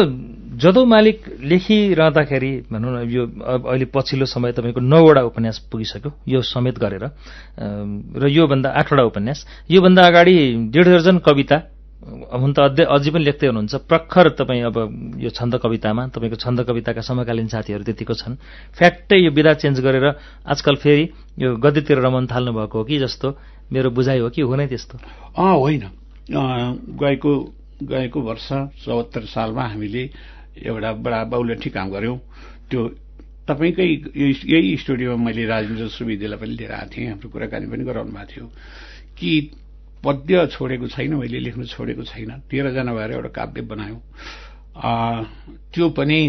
जदौ मालिक लेखिरहँदाखेरि भनौँ न यो अहिले पछिल्लो समय तपाईँको नौवटा उपन्यास पुगिसक्यो। यो समेत गरेर र योभन्दा आठवटा उपन्यास। योभन्दा अगाडि डेढ दर्जन कविता हुन त अझै अझै पनि लेख्दै हुनुहुन्छ। प्रखर तपाईँ अब यो छन्द कवितामा तपाईँको छन्द कविताका समकालीन साथीहरू त्यतिको छन्। फ्याक्टै यो विधा चेन्ज गरेर आजकल फेरि यो गद्यतिर रमन थाल्नु भएको हो कि जस्तो मेरो बुझाइ हो कि हो त्यस्तो? अँ होइन। गएको गएको वर्ष चौहत्तर सालमा हामीले एउटा बडा बहुलठी काम गऱ्यौँ। त्यो तपाईँकै यही स्टुडियोमा मैले राजेन्द्र सुविदेलाई पनि लिएर आएको थिएँ। हाम्रो कुराकानी पनि गराउनु भएको थियो कि पद्य छोडेको छैन मैले लेख्नु छोडेको छैन। तेह्रजना भएर एउटा काव्य बनायौँ। त्यो पनि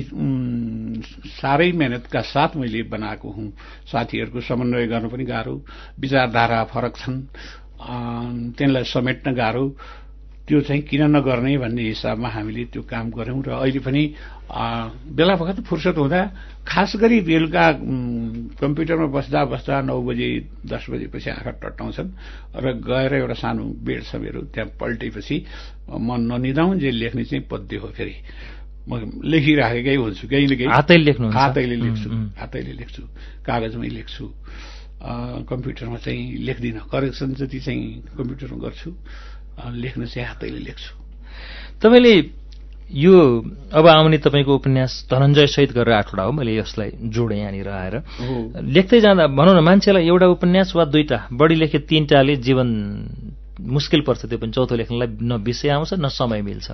साह्रै मेहनतका साथ मैले बनाएको हुँ। साथीहरूको समन्वय गर्नु पनि गाह्रो विचारधारा फरक छन्। तिनलाई समेट्न गाह्रो। त्यो चाहिँ किन नगर्ने भन्ने हिसाबमा हामीले त्यो काम गऱ्यौँ र अहिले पनि बेला बखत फुर्सद हुँदा खास गरी बेलुका कम्प्युटरमा बस्दा बस्दा नौ बजे दस बजेपछि आँखा टट्टाउँछन् र गएर एउटा सानो बेड छ मेरो त्यहाँ पल्टेपछि म ननिदाउँ जे लेख्ने चाहिँ पद्य हो फेरि म लेखिराखेकै हुन्छु कहीँ हातैले लेख्नुहुन्छ? हातैले लेख्छु। हातैले लेख्छु कागजमै लेख्छु कम्प्युटरमा चाहिँ लेख्दिनँ करेक्सन जति चाहिँ कम्प्युटरमा गर्छु लेख्न चाहिँ हातैले लेख्छु। तपाईँले यो अब आउने तपाईँको उपन्यास धनञ्जय सहित गरेर आठवटा हो मैले यसलाई जोडेँ यहाँनिर आएर। लेख्दै जाँदा भनौँ न मान्छेलाई एउटा उपन्यास वा दुईटा बढी लेखे तिनटाले जीवन मुस्किल पर्छ त्यो पनि चौथो लेख्नलाई न विषय आउँछ न समय मिल्छ।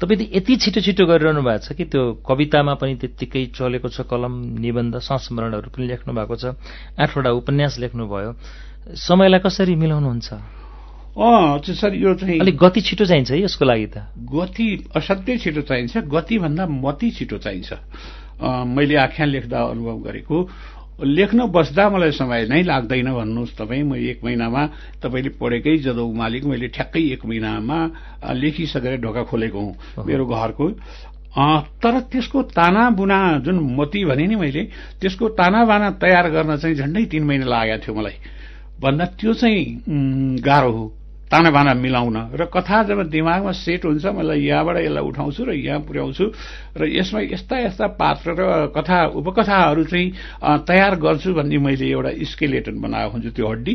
तपाईँले यति छिटो छिटो गरिरहनु भएको छ कि त्यो कवितामा पनि त्यत्तिकै चलेको छ कलम निबन्ध संस्मरणहरू पनि लेख्नु भएको छ। आठवटा उपन्यास लेख्नुभयो। समयलाई कसरी मिलाउनुहुन्छ? सर यो चाहिँ अलिक गति छिटो चाहिन्छ है यसको लागि त। गति असाध्यै छिटो चाहिन्छ गतिभन्दा मति छिटो चाहिन्छ। मैले आख्यान लेख्दा अनुभव गरेको लेख्न बस्दा मलाई समय नै लाग्दैन भन्नुहोस् तपाईँ। म एक महिनामा तपाईँले पढेकै जदौ मालिक मैले ठ्याक्कै एक महिनामा लेखिसकेर ढोका खोलेको हुँ मेरो घरको। तर त्यसको ताना बुना जुन मती भने नि मैले त्यसको ताना बाना तयार गर्न चाहिँ झन्डै तिन महिना लागेको थियो मलाई। भन्दा त्यो चाहिँ गाह्रो हो। ताना बाना मिलाउन। र कथा जब दिमागमा सेट हुन्छ मलाई यहाँबाट यसलाई उठाउँछु र यहाँ पुर्याउँछु र यसमा यस्ता यस्ता पात्र र कथा उपकथाहरू चाहिँ तयार गर्छु भन्ने मैले एउटा स्केलेटन बनाएको हुन्छु त्यो हड्डी।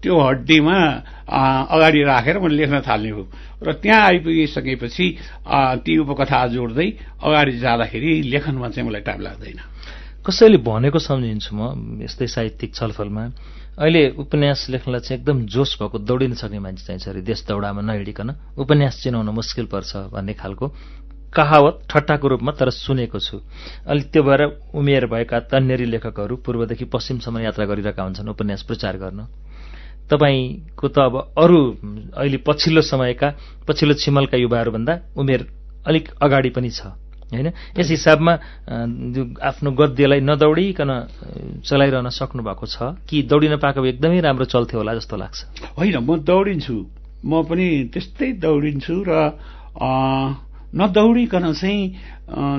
त्यो हड्डीमा अगाडि राखेर मैले लेख्न थाल्ने हो। र त्यहाँ आइपुगिसकेपछि ती उपकथा जोड्दै अगाडि जाँदाखेरि लेखनमा चाहिँ मलाई टाइम लाग्दैन। कसैले भनेको सम्झिन्छु म यस्तै साहित्यिक छलफलमा। अहिले उपन्यास लेख्नलाई चाहिँ एकदम जोस भएको दौडिन सक्ने मान्छे चाहिन्छ अरे देश दौडामा नहिडिकन। उपन्यास चिनाउन मुस्किल पर्छ भन्ने खालको कहावत ठट्टाको रूपमा तर सुनेको छु। अलि त्यो भएर उमेर भएका तन्नेरी लेखकहरू पूर्वदेखि पश्चिमसम्म यात्रा गरिरहेका हुन्छन् उपन्यास प्रचार गर्न। तपाईँको त अब अरू अहिले पछिल्लो समयका पछिल्लो छिमलका युवाहरूभन्दा उमेर अलिक अगाडि पनि छ। होइन? यस हिसाबमा आफ्नो गद्यलाई नदौडिकन चलाइरहन सक्नु भएको छ। कि दौडिन पाएको एकदमै राम्रो चल्थ्यो होला जस्तो लाग्छ। होइन म दौडिन्छु। म पनि त्यस्तै दौडिन्छु र नदौडिकन चाहिँ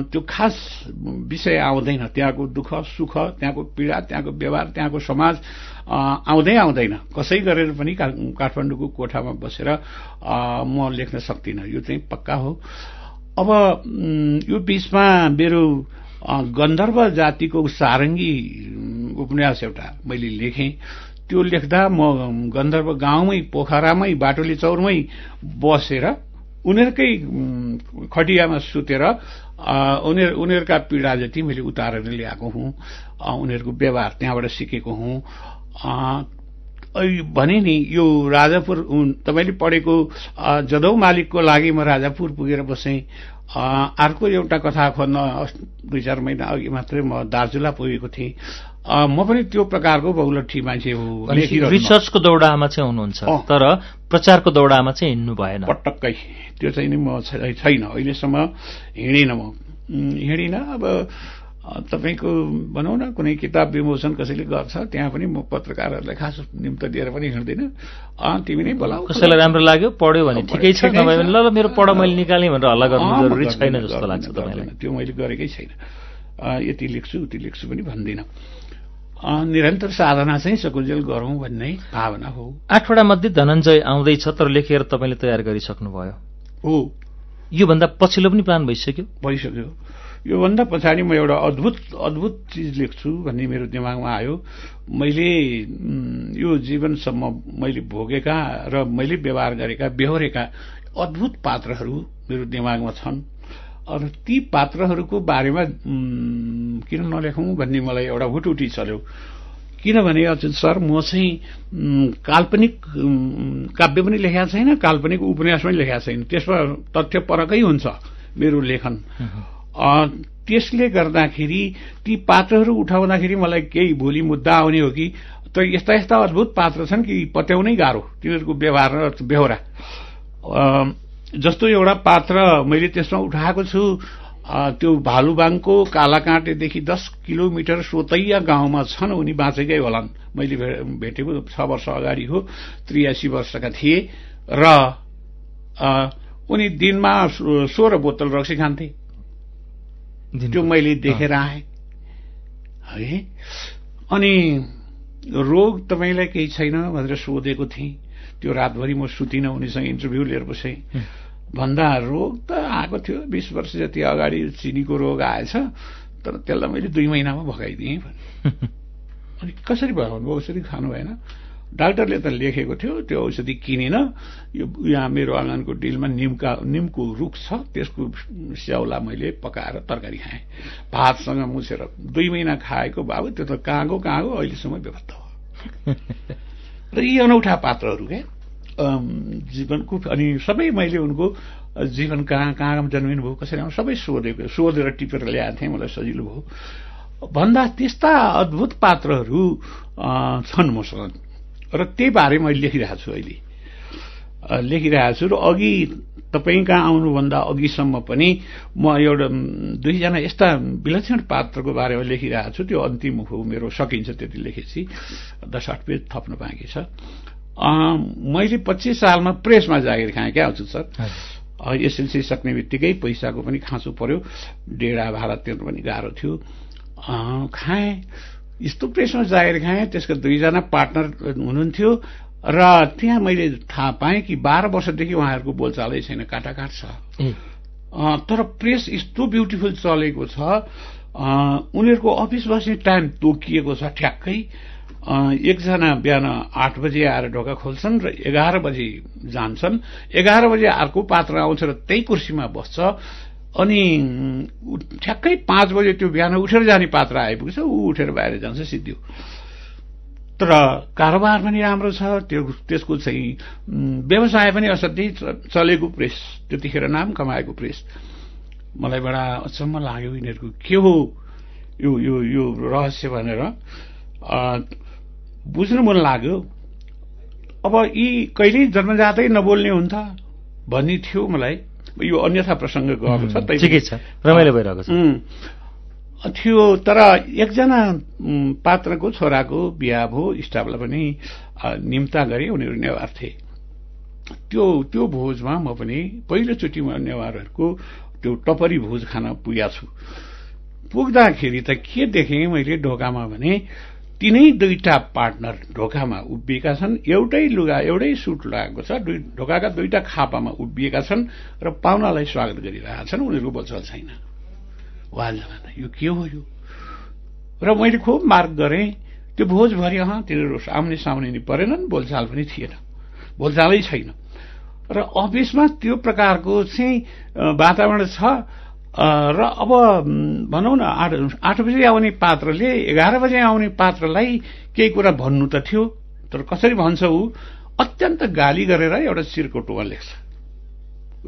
त्यो खास विषय आउँदैन। त्यहाँको दुःख सुख त्यहाँको पीडा त्यहाँको व्यवहार त्यहाँको समाज आउँदै आउँदैन। कसै गरेर पनि काठमाडौँको कोठामा बसेर म लेख्न सक्दिनँ। यो चाहिँ पक्का हो। अब यो बिचमा मेरो गन्धर्व जातिको सारङ्गी उपन्यास एउटा मैले लेखेँ। त्यो लेख्दा म गन्धर्व गाउँमै पोखरामै बाटोली चौरमै बसेर उनीहरूकै खटियामा सुतेर उनीहरू उनीहरूका पीडा जति मैले उतारेर ल्याएको हुँ उनीहरूको व्यवहार त्यहाँबाट सिकेको हुँ भने नि यो राजापुर तपाईँले पढेको जदौ मालिकको लागि म राजापुर पुगेर बसेँ अर्को एउटा कथा खोज्न दुई चार महिना अघि मात्रै म दार्चुला पुगेको थिएँ। म पनि त्यो प्रकारको बहुलठी मान्छे हो रिसर्चको दौडामा चाहिँ हुनुहुन्छ। तर प्रचारको दौडामा चाहिँ हिँड्नु भएन। पटक्कै। त्यो चाहिँ नि म छैन। अहिलेसम्म हिँडिनँ म। हिँडिनँ। अब तपाईँको भनौँ न कुनै किताब विमोचन कसैले गर्छ त्यहाँ पनि म पत्रकारहरूलाई खास निम्त दिएर पनि हिँड्दिनँ। तिमी नै बोलाऊ। कसैलाई राम्रो लाग्यो पढ्यो भने ठिकै छ ल ल मेरो पढ मैले निकालेँ भनेर हल्ला गर्नु जरुरी छैन जस्तो लाग्छ तपाईँलाई। त्यो मैले गरेकै छैन। यति लेख्छु उति लेख्छु पनि भन्दिनँ। निरन्तर साधना चाहिँ सकुन्जेल गरौँ भन्ने भावना हो। आठवटा मध्ये धनञ्जय आउँदैछ तर लेखेर तपाईँले तयार गरिसक्नुभयो। हो। योभन्दा पछिल्लो पनि प्लान भइसक्यो? भइसक्यो। योभन्दा पछाडि म एउटा अद्भुत अद्भुत चिज लेख्छु भन्ने मेरो दिमागमा आयो। मैले यो जीवनसम्म मैले भोगेका र मैले व्यवहार गरेका बेहोरेका अद्भुत पात्रहरू मेरो दिमागमा छन्। अनि ती पात्रहरूको बारेमा किन नलेखौँ भन्ने मलाई एउटा हुटुटी चल्यो। किनभने अचुत सर म चाहिँ काल्पनिक काव्य पनि लेखेका छैन काल्पनिक उपन्यास पनि लेखेका छैन। त्यसमा तथ्य परकै हुन्छ मेरो लेखन। त्यसले गर्दाखेरि ती पात्रहरू उठाउँदाखेरि मलाई केही भोलि मुद्दा आउने हो कि त यस्ता यस्ता अद्भुत पात्र छन् कि पत्याउनै गाह्रो। तिनीहरूको व्यवहार र बेहोरा जस्तो एउटा पात्र मैले त्यसमा उठाएको छु त्यो भालुबाङको कालाकाँटेदेखि दस किलोमिटर सोतैया गाउँमा छन् उनी बाँचेकै होलान्। मैले भेटेको छ वर्ष अगाडि हो त्रियासी वर्षका थिए। र उनी दिनमा सोह्र बोतल रक्सी खान्थे। त्यो मैले देखेर आएँ। है? अनि रोग तपाईँलाई केही छैन भनेर सोधेको थिएँ। त्यो रातभरि म सुतिनँ उनीसँग इन्टरभ्यू लिएर बसेँ। भन्दा रोग त आएको थियो। बिस वर्ष जति अगाडि चिनीको रोग आएछ तर त्यसलाई मैले दुई महिनामा भगाइदिएँ। भने [LAUGHS] अनि कसरी भगाउनु औषधि खानु भएन। डाक्टरले त लेखेको थियो त्यो औषधि किनेन यो यहाँ मेरो आँगनको डिलमा निमका निमको रुख छ त्यसको स्याउला मैले पकाएर तरकारी खाएँ। भातसँग मुछेर दुई महिना खाएको बाबु त्यो त कहाँको कहाँको अहिलेसम्म व्यवस्था हो। [LAUGHS] र यी अनौठा पात्रहरू क्या जीवनको अनि सबै मैले उनको जीवन कहाँ कहाँ जन्मिनु भयो कसरी आउनु सबै सोधेको सोधेर टिपेर ल्याएको थिएँ मलाई सजिलो भयो। भन्दा त्यस्ता अद्भुत पात्रहरू छन् मसँग। र त्यही बारे मैले लेखिरहेको छु अहिले। लेखिरहेको छु र अघि तपाईँ कहाँ आउनुभन्दा अघिसम्म पनि म एउटा दुईजना यस्ता विलक्षण पात्रको बारेमा लेखिरहेको छु। त्यो अन्तिम हो मेरो सकिन्छ त्यति लेखेपछि। दस आठ पेज थप्न बाँकी छ। मैले पच्चिस सालमा प्रेसमा जागिर खाएँ। क्या हजुर सर? एसएलसी सक्ने बित्तिकै पैसाको पनि खाँचो पर्यो। डेढा भाडा तिर्नु पनि गाह्रो थियो। खाएँ। यस्तो प्रेसमा जागिर खाएँ त्यसको दुईजना पार्टनर हुनुहुन्थ्यो र त्यहाँ मैले थाहा पाएँ कि बाह्र वर्षदेखि उहाँहरूको बोलचालै छैन काटाकाट छ। तर प्रेस यस्तो ब्युटिफुल चलेको छ उनीहरूको अफिस बस्ने टाइम तोकिएको छ ठ्याक्कै। एकजना बिहान आठ बजे आएर ढोका खोल्छन् र एघार बजे जान्छन्। एघार बजे अर्को पात्र आउँछ र त्यही कुर्सीमा बस्छ। अनि ठ्याक्कै पाँच बजे त्यो बिहान उठेर जाने पात्र आइपुग्छ ऊ उठेर बाहिर जान्छ सिद्धियो तर कारोबार पनि राम्रो छ त्यो त्यसको चाहिँ व्यवसाय पनि असाध्यै चलेको प्रेस त्यतिखेर नाम कमाएको प्रेस। मलाई बडा अचम्म लाग्यो यिनीहरूको के हो यो यो यो रहस्य भनेर। बुझ्नु मन लाग्यो। अब यी कहिल्यै जन्मजातै नबोल्ने हुन्छ भन्ने थियो मलाई। यो अन्यथा प्रसङ्ग गएको छ ठिकै छ रमाइलो भइरहेको छ। थियो तर एकजना पात्रको छोराको बिहा भयो स्टाफलाई पनि निम्ता गरे उनीहरू नेवार थिए। त्यो त्यो भोजमा म पनि पहिलोचोटि म नेवारहरूको त्यो टपरी भोज खान पुगेको छु। पुग्दाखेरि त के देखेँ मैले ढोकामा भने तिनै दुईटा पार्टनर ढोकामा उभिएका छन्। एउटै लुगा एउटै सुट लगाएको छ। दुई ढोकाका दुईटा खापामा उभिएका छन् र पाहुनालाई स्वागत गरिरहेका छन्। उनीहरूको बोलचाल छैन। यो के हो यो? र मैले खुब मार्क गरेँ। त्यो भोजभरि अँ तिनीहरू सामने सामने नि परेनन्। बोलचाल पनि थिएन। बोलचालै छैन। र अफिसमा त्यो प्रकारको चाहिँ वातावरण छ। र अब भनौँ न आठ आठ बजे आउने पात्रले एघार बजे आउने पात्रलाई केही कुरा भन्नु त थियो तर कसरी भन्छ ऊ? अत्यन्त गाली गरेर एउटा चिरकोटुमा लेख्छ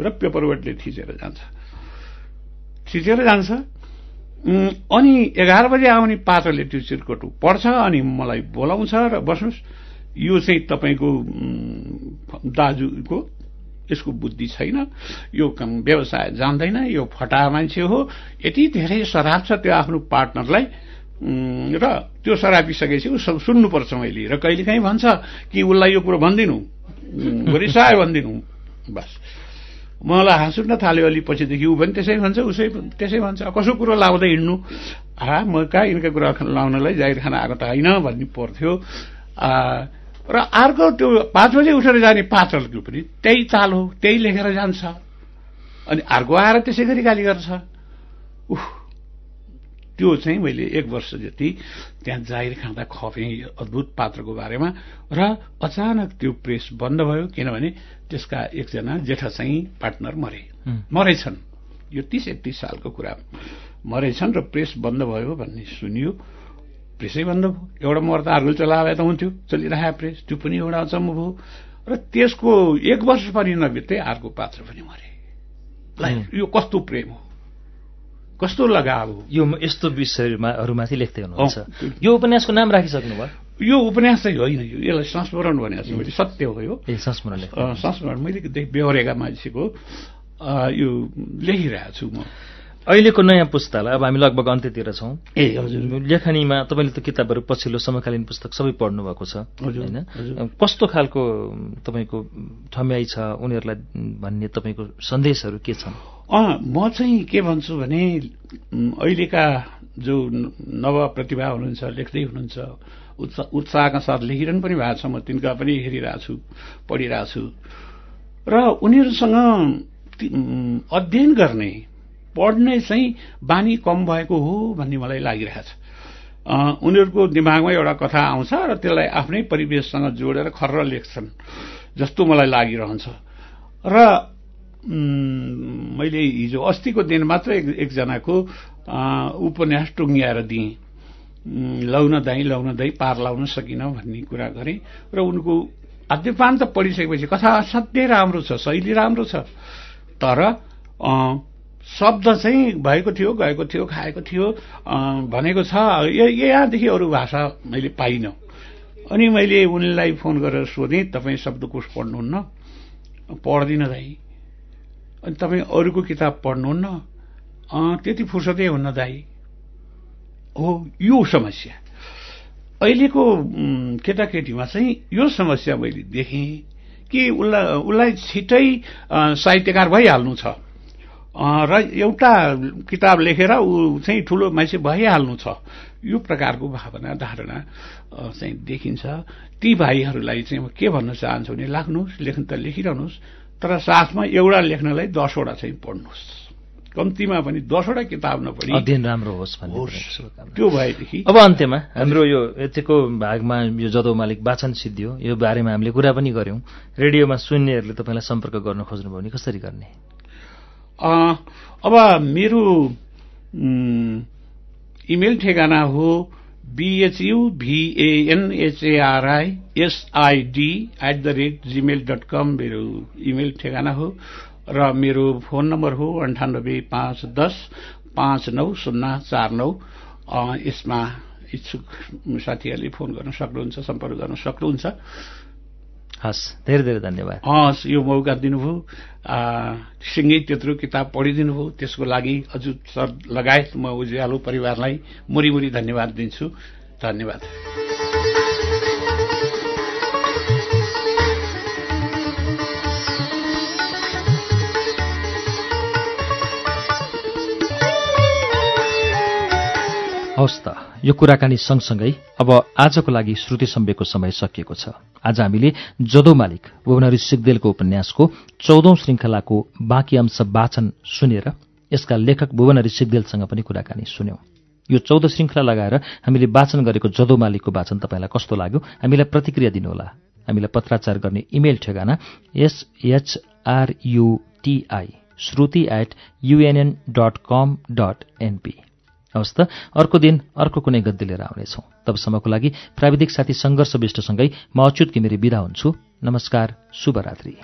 र पेपरवेटले थिचेर जान्छ। थिचेर जान्छ। अनि एघार बजे आउने पात्रले त्यो चिरकोटु पढ्छ अनि मलाई बोलाउँछ र बस्नुहोस् यो चाहिँ तपाईँको दाजुको यसको बुद्धि छैन। यो व्यवसाय जान्दैन यो फटा मान्छे हो। यति धेरै शराब छ त्यो आफ्नो पार्टनरलाई। र त्यो शराब पिसकेपछि ऊ सब सुन्नुपर्छ मैले। र कहिलेकाहीँ भन्छ कि उसलाई यो कुरो भनिदिनु। रिसायो भनिदिनु। बस। मलाई हाँस उठ्न थाल्यो अलि पछिदेखि ऊ पनि त्यसै भन्छ उसै त्यसै भन्छ। कसो कुरो लाउँदै हिँड्नु? हा म कहाँ यिनका कुरा लाउनलाई जाहिर खान आएको त होइन भन्ने पर्थ्यो। र अर्को त्यो पाँच बजे उठेर जाने पात्रको पनि त्यही ताल हो त्यही लेखेर जान्छ। अनि अर्को आएर त्यसै गरी गाली गर्छ। उह त्यो चाहिँ मैले एक वर्ष जति त्यहाँ जाहिर खाँदा खपेँ अद्भुत पात्रको बारेमा र अचानक त्यो प्रेस बन्द भयो किनभने त्यसका एकजना जेठा चाहिँ पार्टनर मरे। मरेछन्। यो तिस एकतिस सालको कुरा। मरेछन् र प्रेस बन्द भयो भन्ने सुनियो। प्रेसै बन्द भयो। एउटा मर्दा अर्को चलाए त हुन्थ्यो चलिरहेको प्रेस। त्यो पनि एउटा अचम्म भयो। र त्यसको एक वर्ष पनि नबित्दै अर्को पात्र पनि मरे। यो कस्तो प्रेम हो? कस्तो लगाव हो? यो यस्तो विषयहरूमाथि लेख्दै हुनुहुन्छ। यो उपन्यासको नाम राखिसक्नु भयो यो उपन्यास चाहिँ होइन। यो यसलाई संस्मरण भनेको छु। मैले सत्य हो यो संस्मरण संस्मरण। मैले बेहोरेका मान्छेको यो लेखिरहेको छु म। अहिलेको नयाँ पुस्तालाई अब हामी लगभग अन्त्यतिर छौँ। ए हजुर। लेखनीमा तपाईँले त किताबहरू पछिल्लो समकालीन पुस्तक सबै पढ्नु भएको छ होइन? कस्तो खालको तपाईँको ठम्याइ छ उनीहरूलाई भन्ने तपाईँको सन्देशहरू के छन्? म चाहिँ के भन्छु भने अहिलेका जो नव प्रतिभा हुनुहुन्छ लेख्दै हुनुहुन्छ उत्साहका साथ लेखिरहनु पनि भएको छ म तिनका पनि हेरिरहेको छु पढिरहेको छु र उनीहरूसँग अध्ययन गर्ने पढ्ने चाहिँ बानी कम भएको हो भन्ने मलाई लागिरहेछ उनीहरूको दिमागमा एउटा कथा आउँछ र त्यसलाई आफ्नै परिवेशसँग जोडेर खर्र लेख्छन् जस्तो मलाई लागिरहन्छ। र मैले हिजो अस्तिको दिन मात्र एकजनाको उपन्यास टुङ्ग्याएर दिएँ। लाउन दाई लाउन दाई पार लाउन सकिन भन्ने कुरा गरेँ र उनको आद्यपान त पढिसकेपछि कथा असाध्यै राम्रो छ शैली राम्रो छ। तर शब्द चाहिँ भएको थियो गएको थियो खाएको थियो भनेको छ। यहाँदेखि अरू भाषा मैले पाइनँ। अनि मैले उनलाई फोन गरेर सोधेँ तपाईँ शब्दकोश पढ्नुहुन्न? पढ्दिनँ दाई अनि तपाईँ अरूको किताब पढ्नुहुन्न? त्यति फुर्सदै हुन्न दाई हो यो समस्या। अहिलेको केटाकेटीमा चाहिँ यो समस्या मैले देखेँ कि उसलाई उसलाई छिटै साहित्यकार भइहाल्नु छ। र एउटा किताब लेखेर ऊ चाहिँ ठुलो मान्छे भइहाल्नु छ। यो प्रकारको भावना धारणा चाहिँ देखिन्छ। ती भाइहरूलाई चाहिँ म के भन्न चाहन्छु भने लाग्नुहोस् लेख्न त लेखिरहनुहोस् तर साथमा एउटा लेख्नलाई दसवटा चाहिँ पढ्नुहोस्। कम्तीमा पनि दसवटा किताब नपढी। अध्ययन राम्रो होस् त्यो भएदेखि अब अन्त्यमा हाम्रो यो यतिको भागमा यो जदौ मालिक वाचन सिद्धियो यो बारेमा हामीले कुरा पनि गर्यौं रेडियोमा सुन्नेहरूले तपाईँलाई सम्पर्क गर्न खोज्नुभयो भने कसरी गर्ने? अब मेरो इमेल ठेगाना हो B H U V N H A R I S I D at the rate Gmail dot com मेरो इमेल ठेगाना हो र मेरो फोन नम्बर हो अन्ठानब्बे पाँच दस पाँच नौ शून्य चार नौ। यसमा इच्छुक साथीहरूले फोन गर्न सक्नुहुन्छ सम्पर्क गर्न सक्नुहुन्छ। हस् धेरै धेरै धन्यवाद। हस् यो मौका दिनुभयो। सिङ्गै त्यत्रो किताब पढिदिनु भयो त्यसको लागि हजुर सर लगायत म उज्यालो परिवारलाई मुरी मुरी धन्यवाद दिन्छु। धन्यवाद। हवस् त यो कुराकानी सँगसँगै अब आजको लागि श्रुति सम्वेकको समय सकिएको छ। आज हामीले जदो मालिक भुवनरी सिगदेलको उपन्यासको चौधौं श्रृङ्खलाको बाँकी अंश वाचन सुनेर यसका लेखक भुवनरी सिगदेलसँग पनि कुराकानी सुन्यौं। यो चौध श्रृङ्खला लगाएर हामीले वाचन गरेको जदो मालिकको वाचन तपाईँलाई कस्तो लाग्यो हामीलाई प्रतिक्रिया दिनुहोला। हामीलाई पत्राचार गर्ने इमेल ठेगाना S H R U T I Shruti at U N N dot com dot N P हवस् त अर्को दिन अर्को कुनै गद्दी लिएर आउनेछौँ। तबसम्मको लागि प्राविधिक साथी सङ्घर्ष विष्टसँगै म अच्युत घिमिरे विदा हुन्छु। नमस्कार शुभरात्री।